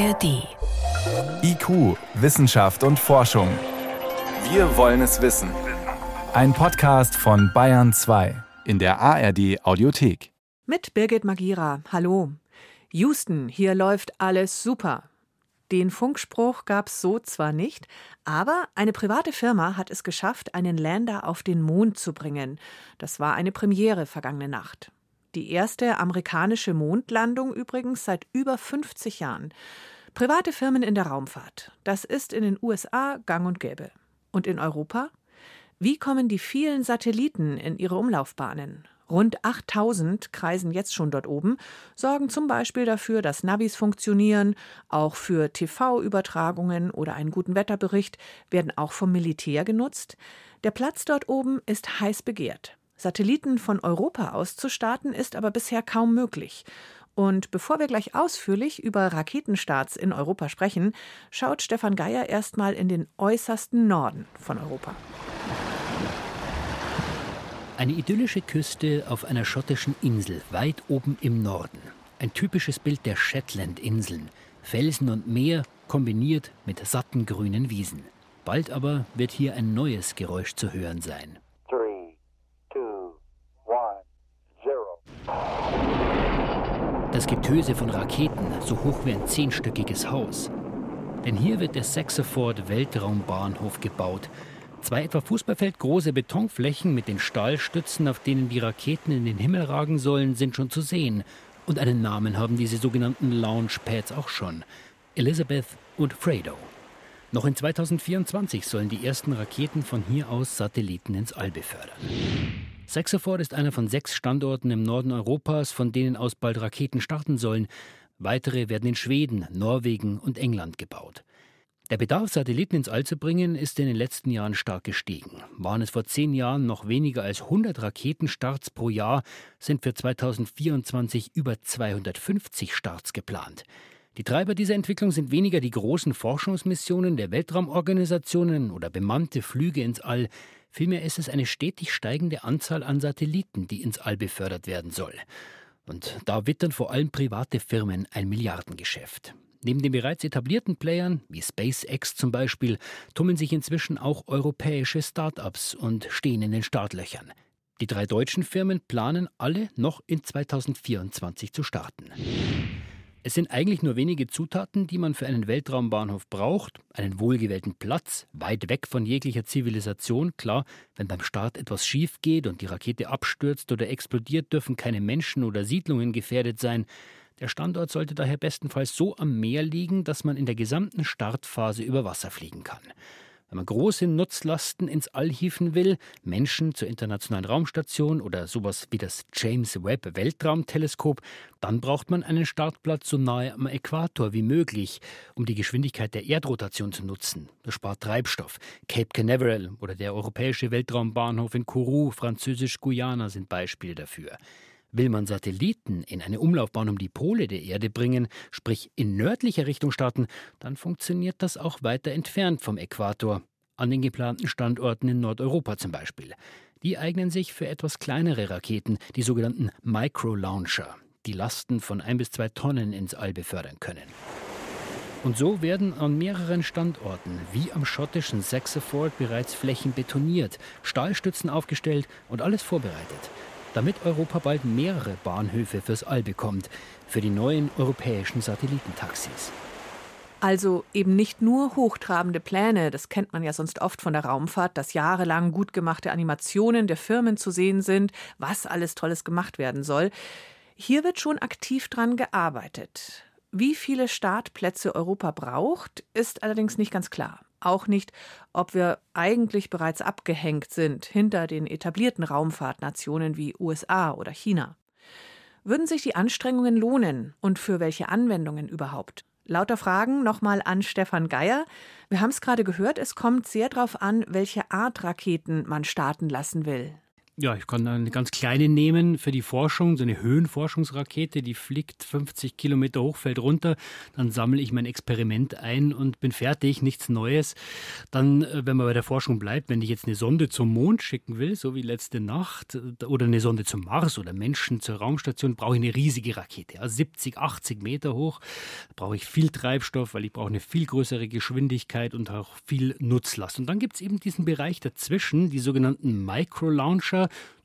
ARD. IQ, Wissenschaft und Forschung. Wir wollen es wissen. Ein Podcast von Bayern 2 in der ARD Audiothek. Mit Birgit Magira. Hallo. Houston, hier läuft alles super. Den Funkspruch gab es so zwar nicht, aber eine private Firma hat es geschafft, einen Lander auf den Mond zu bringen. Das war eine Premiere vergangene Nacht. Die erste amerikanische Mondlandung übrigens seit über 50 Jahren. Private Firmen in der Raumfahrt. Das ist in den USA gang und gäbe. Und in Europa? Wie kommen die vielen Satelliten in ihre Umlaufbahnen? Rund 8000 kreisen jetzt schon dort oben, sorgen zum Beispiel dafür, dass Navis funktionieren. Auch für TV-Übertragungen oder einen guten Wetterbericht werden auch vom Militär genutzt. Der Platz dort oben ist heiß begehrt. Satelliten von Europa aus zu starten, ist aber bisher kaum möglich. Und bevor wir gleich ausführlich über Raketenstarts in Europa sprechen, schaut Stefan Geier erstmal in den äußersten Norden von Europa. Eine idyllische Küste auf einer schottischen Insel weit oben im Norden. Ein typisches Bild der Shetland-Inseln. Felsen und Meer kombiniert mit satten grünen Wiesen. Bald aber wird hier ein neues Geräusch zu hören sein. Das Getöse von Raketen, so hoch wie ein zehnstöckiges Haus. Denn hier wird der Saxaford Weltraumbahnhof gebaut, Zwei etwa Fußballfeldgroße Betonflächen mit den Stahlstützen, auf denen die Raketen in den Himmel ragen sollen, sind schon zu sehen. Und einen Namen haben diese sogenannten Launchpads auch schon. Elizabeth und Fredo. Noch in 2024 sollen die ersten Raketen von hier aus Satelliten ins All befördern. Saxaford ist einer von sechs Standorten im Norden Europas, von denen aus bald Raketen starten sollen. Weitere werden in Schweden, Norwegen und England gebaut. Der Bedarf, Satelliten ins All zu bringen, ist in den letzten Jahren stark gestiegen. Waren es vor zehn Jahren noch weniger als 100 Raketenstarts pro Jahr, sind für 2024 über 250 Starts geplant. Die Treiber dieser Entwicklung sind weniger die großen Forschungsmissionen der Weltraumorganisationen oder bemannte Flüge ins All, vielmehr ist es eine stetig steigende Anzahl an Satelliten, die ins All befördert werden soll. Und da wittern vor allem private Firmen ein Milliardengeschäft. Neben den bereits etablierten Playern, wie SpaceX zum Beispiel, tummeln sich inzwischen auch europäische Start-ups und stehen in den Startlöchern. Die drei deutschen Firmen planen alle noch in 2024 zu starten. Es sind eigentlich nur wenige Zutaten, die man für einen Weltraumbahnhof braucht. Einen wohlgewählten Platz, weit weg von jeglicher Zivilisation. Klar, wenn beim Start etwas schief geht und die Rakete abstürzt oder explodiert, dürfen keine Menschen oder Siedlungen gefährdet sein. Der Standort sollte daher bestenfalls so am Meer liegen, dass man in der gesamten Startphase über Wasser fliegen kann. Wenn man große Nutzlasten ins All hieven will, Menschen zur internationalen Raumstation oder sowas wie das James Webb Weltraumteleskop, dann braucht man einen Startplatz so nahe am Äquator wie möglich, um die Geschwindigkeit der Erdrotation zu nutzen. Das spart Treibstoff. Cape Canaveral oder der europäische Weltraumbahnhof in Kourou, französisch-Guyana sind Beispiele dafür. Will man Satelliten in eine Umlaufbahn um die Pole der Erde bringen, sprich in nördlicher Richtung starten, dann funktioniert das auch weiter entfernt vom Äquator, an den geplanten Standorten in Nordeuropa zum Beispiel. Die eignen sich für etwas kleinere Raketen, die sogenannten Micro-Launcher, die Lasten von ein bis zwei Tonnen ins All befördern können. Und so werden an mehreren Standorten, wie am schottischen Saxaford, bereits Flächen betoniert, Stahlstützen aufgestellt und alles vorbereitet damit Europa bald mehrere Bahnhöfe fürs All bekommt, für die neuen europäischen Satellitentaxis. Also eben nicht nur hochtrabende Pläne, das kennt man ja sonst oft von der Raumfahrt, dass jahrelang gut gemachte Animationen der Firmen zu sehen sind, was alles Tolles gemacht werden soll. Hier wird schon aktiv dran gearbeitet. Wie viele Startplätze Europa braucht, ist allerdings nicht ganz klar auch nicht, ob wir eigentlich bereits abgehängt sind hinter den etablierten Raumfahrtnationen wie USA oder China. Würden sich die Anstrengungen lohnen und für welche Anwendungen überhaupt? Lauter Fragen nochmal an Stefan Geier. Wir haben es gerade gehört, es kommt sehr darauf an, welche Art Raketen man starten lassen will. Ja, ich kann eine ganz kleine nehmen für die Forschung, so eine Höhenforschungsrakete, die fliegt 50 Kilometer hoch, fällt runter, dann sammle ich mein Experiment ein und bin fertig, nichts Neues. Dann, äh, wenn man bei der Forschung bleibt, wenn ich jetzt eine Sonde zum Mond schicken will, so wie letzte Nacht, äh, oder eine Sonde zum Mars oder Menschen zur Raumstation, brauche ich eine riesige Rakete, also 70, 80 Meter hoch. Da brauche ich viel Treibstoff, weil ich brauche eine viel größere Geschwindigkeit und auch viel Nutzlast. Und dann gibt es eben diesen Bereich dazwischen, die sogenannten Micro-Launcher,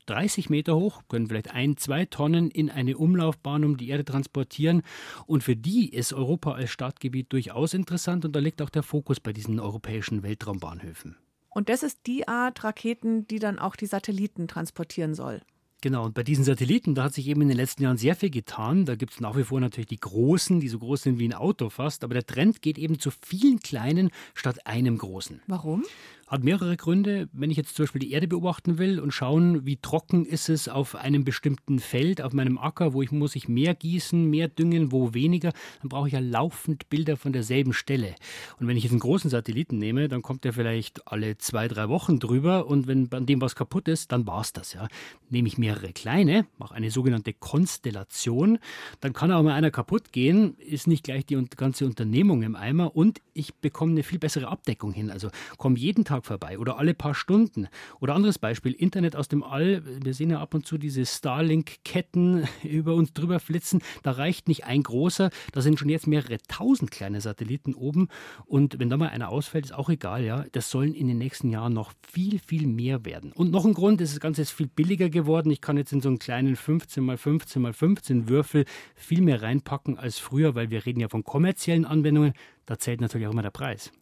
30 Meter hoch, können vielleicht ein, zwei Tonnen in eine Umlaufbahn um die Erde transportieren. Und für die ist Europa als Startgebiet durchaus interessant und da liegt auch der Fokus bei diesen europäischen Weltraumbahnhöfen. Und das ist die Art Raketen, die dann auch die Satelliten transportieren soll. Genau, und bei diesen Satelliten, da hat sich eben in den letzten Jahren sehr viel getan. Da gibt es nach wie vor natürlich die großen, die so groß sind wie ein Auto fast, aber der Trend geht eben zu vielen kleinen statt einem großen. Warum? Hat mehrere Gründe. Wenn ich jetzt zum Beispiel die Erde beobachten will und schauen, wie trocken ist es auf einem bestimmten Feld, auf meinem Acker, wo ich muss ich mehr gießen, mehr düngen, wo weniger, dann brauche ich ja laufend Bilder von derselben Stelle. Und wenn ich jetzt einen großen Satelliten nehme, dann kommt der vielleicht alle zwei, drei Wochen drüber und wenn an dem was kaputt ist, dann war es das. Ja. Nehme ich mehrere kleine, mache eine sogenannte Konstellation, dann kann auch mal einer kaputt gehen, ist nicht gleich die ganze Unternehmung im Eimer und ich bekomme eine viel bessere Abdeckung hin. Also komme jeden Tag vorbei oder alle paar Stunden. Oder anderes Beispiel, Internet aus dem All. Wir sehen ja ab und zu diese Starlink-Ketten über uns drüber flitzen. Da reicht nicht ein großer, da sind schon jetzt mehrere tausend kleine Satelliten oben. Und wenn da mal einer ausfällt, ist auch egal, ja. Das sollen in den nächsten Jahren noch viel, viel mehr werden. Und noch ein Grund, das Ganze ist viel billiger geworden. Ich kann jetzt in so einen kleinen 15 mal 15 mal 15 Würfel viel mehr reinpacken als früher, weil wir reden ja von kommerziellen Anwendungen. Da zählt natürlich auch immer der Preis.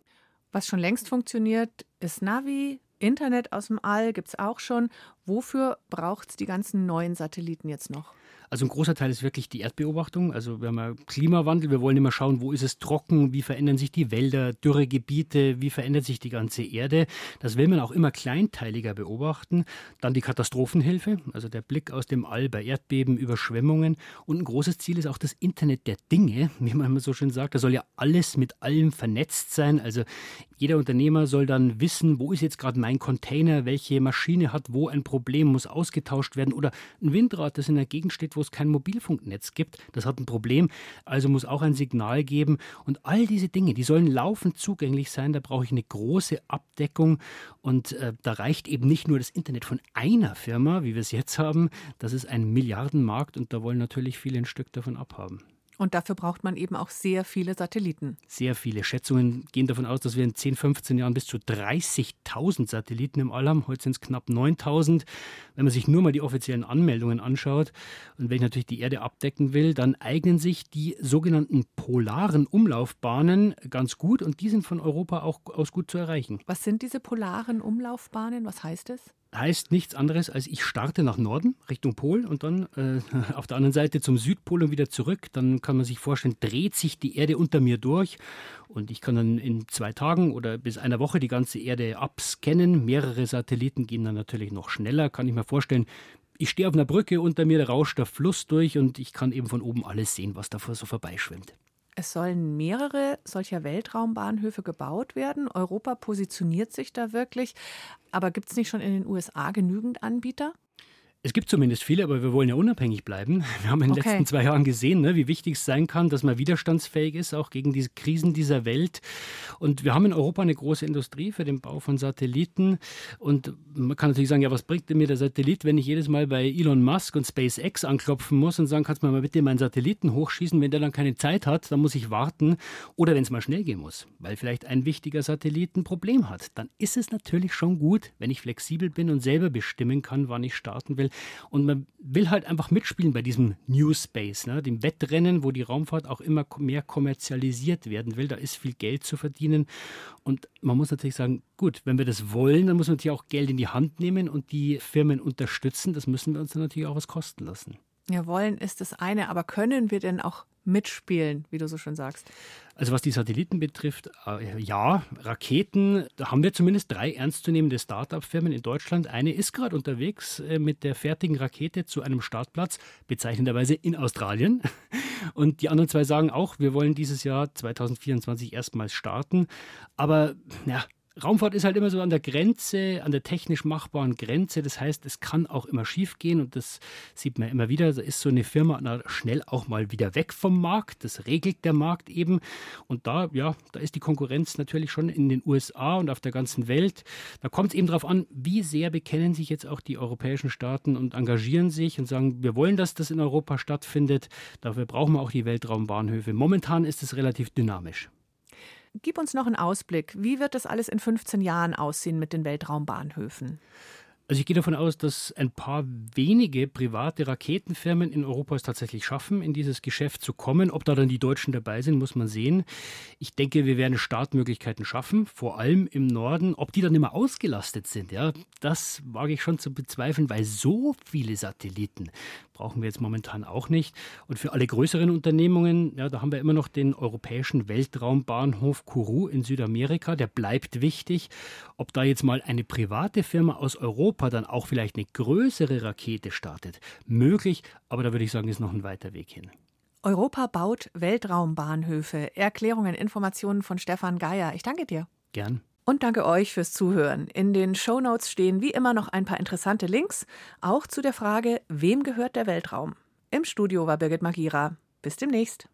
Was schon längst funktioniert, ist Navi. Internet aus dem All gibt es auch schon. Wofür braucht es die ganzen neuen Satelliten jetzt noch? Also ein großer Teil ist wirklich die Erdbeobachtung. Also wir haben ja Klimawandel, wir wollen immer schauen, wo ist es trocken, wie verändern sich die Wälder, Dürregebiete, wie verändert sich die ganze Erde. Das will man auch immer kleinteiliger beobachten. Dann die Katastrophenhilfe, also der Blick aus dem All bei Erdbeben, Überschwemmungen. Und ein großes Ziel ist auch das Internet der Dinge, wie man immer so schön sagt. Da soll ja alles mit allem vernetzt sein. Also jeder Unternehmer soll dann wissen, wo ist jetzt gerade mein Container, welche Maschine hat wo ein Problem, muss ausgetauscht werden. Oder ein Windrad, das in der Gegend steht, wo es kein Mobilfunknetz gibt, das hat ein Problem, also muss auch ein Signal geben. Und all diese Dinge, die sollen laufend zugänglich sein. Da brauche ich eine große Abdeckung. Und äh, da reicht eben nicht nur das Internet von einer Firma, wie wir es jetzt haben. Das ist ein Milliardenmarkt und da wollen natürlich viele ein Stück davon abhaben. Und dafür braucht man eben auch sehr viele Satelliten. Sehr viele. Schätzungen gehen davon aus, dass wir in 10, 15 Jahren bis zu 30.000 Satelliten im All haben. Heute sind es knapp 9.000. Wenn man sich nur mal die offiziellen Anmeldungen anschaut und wenn ich natürlich die Erde abdecken will, dann eignen sich die sogenannten polaren Umlaufbahnen ganz gut und die sind von Europa auch aus gut zu erreichen. Was sind diese polaren Umlaufbahnen? Was heißt es? Heißt nichts anderes als ich starte nach Norden Richtung Pol und dann äh, auf der anderen Seite zum Südpol und wieder zurück. Dann kann man sich vorstellen, dreht sich die Erde unter mir durch und ich kann dann in zwei Tagen oder bis einer Woche die ganze Erde abscannen. Mehrere Satelliten gehen dann natürlich noch schneller, kann ich mir vorstellen. Ich stehe auf einer Brücke, unter mir rauscht der Fluss durch und ich kann eben von oben alles sehen, was da so vorbeischwimmt. Es sollen mehrere solcher Weltraumbahnhöfe gebaut werden. Europa positioniert sich da wirklich. Aber gibt es nicht schon in den USA genügend Anbieter? Es gibt zumindest viele, aber wir wollen ja unabhängig bleiben. Wir haben in den okay. letzten zwei Jahren gesehen, ne, wie wichtig es sein kann, dass man widerstandsfähig ist, auch gegen diese Krisen dieser Welt. Und wir haben in Europa eine große Industrie für den Bau von Satelliten. Und man kann natürlich sagen, ja, was bringt mir der Satellit, wenn ich jedes Mal bei Elon Musk und SpaceX anklopfen muss und sagen, kannst du mal bitte meinen Satelliten hochschießen? Wenn der dann keine Zeit hat, dann muss ich warten. Oder wenn es mal schnell gehen muss, weil vielleicht ein wichtiger Satellit ein Problem hat. Dann ist es natürlich schon gut, wenn ich flexibel bin und selber bestimmen kann, wann ich starten will. Und man will halt einfach mitspielen bei diesem New Space, ne? dem Wettrennen, wo die Raumfahrt auch immer mehr kommerzialisiert werden will. Da ist viel Geld zu verdienen. Und man muss natürlich sagen, gut, wenn wir das wollen, dann muss man natürlich auch Geld in die Hand nehmen und die Firmen unterstützen. Das müssen wir uns dann natürlich auch was kosten lassen. Ja, wollen ist das eine, aber können wir denn auch mitspielen, wie du so schön sagst? Also was die Satelliten betrifft, äh, ja, Raketen, da haben wir zumindest drei ernstzunehmende Start-up-Firmen in Deutschland. Eine ist gerade unterwegs äh, mit der fertigen Rakete zu einem Startplatz, bezeichnenderweise in Australien. Und die anderen zwei sagen auch, wir wollen dieses Jahr 2024 erstmals starten. Aber ja, Raumfahrt ist halt immer so an der Grenze, an der technisch machbaren Grenze. Das heißt, es kann auch immer schief gehen und das sieht man immer wieder. Da ist so eine Firma schnell auch mal wieder weg vom Markt. Das regelt der Markt eben. Und da, ja, da ist die Konkurrenz natürlich schon in den USA und auf der ganzen Welt. Da kommt es eben darauf an, wie sehr bekennen sich jetzt auch die europäischen Staaten und engagieren sich und sagen, wir wollen, dass das in Europa stattfindet. Dafür brauchen wir auch die Weltraumbahnhöfe. Momentan ist es relativ dynamisch. Gib uns noch einen Ausblick. Wie wird das alles in 15 Jahren aussehen mit den Weltraumbahnhöfen? Also ich gehe davon aus, dass ein paar wenige private Raketenfirmen in Europa es tatsächlich schaffen, in dieses Geschäft zu kommen. Ob da dann die Deutschen dabei sind, muss man sehen. Ich denke, wir werden Startmöglichkeiten schaffen, vor allem im Norden. Ob die dann immer ausgelastet sind, ja, das wage ich schon zu bezweifeln, weil so viele Satelliten brauchen wir jetzt momentan auch nicht. Und für alle größeren Unternehmungen, ja, da haben wir immer noch den europäischen Weltraumbahnhof Kourou in Südamerika, der bleibt wichtig. Ob da jetzt mal eine private Firma aus Europa dann auch vielleicht eine größere Rakete startet, möglich, aber da würde ich sagen, ist noch ein weiter Weg hin. Europa baut Weltraumbahnhöfe. Erklärungen, Informationen von Stefan Geier. Ich danke dir. Gern. Und danke euch fürs Zuhören. In den Shownotes stehen wie immer noch ein paar interessante Links, auch zu der Frage, wem gehört der Weltraum? Im Studio war Birgit Magira. Bis demnächst.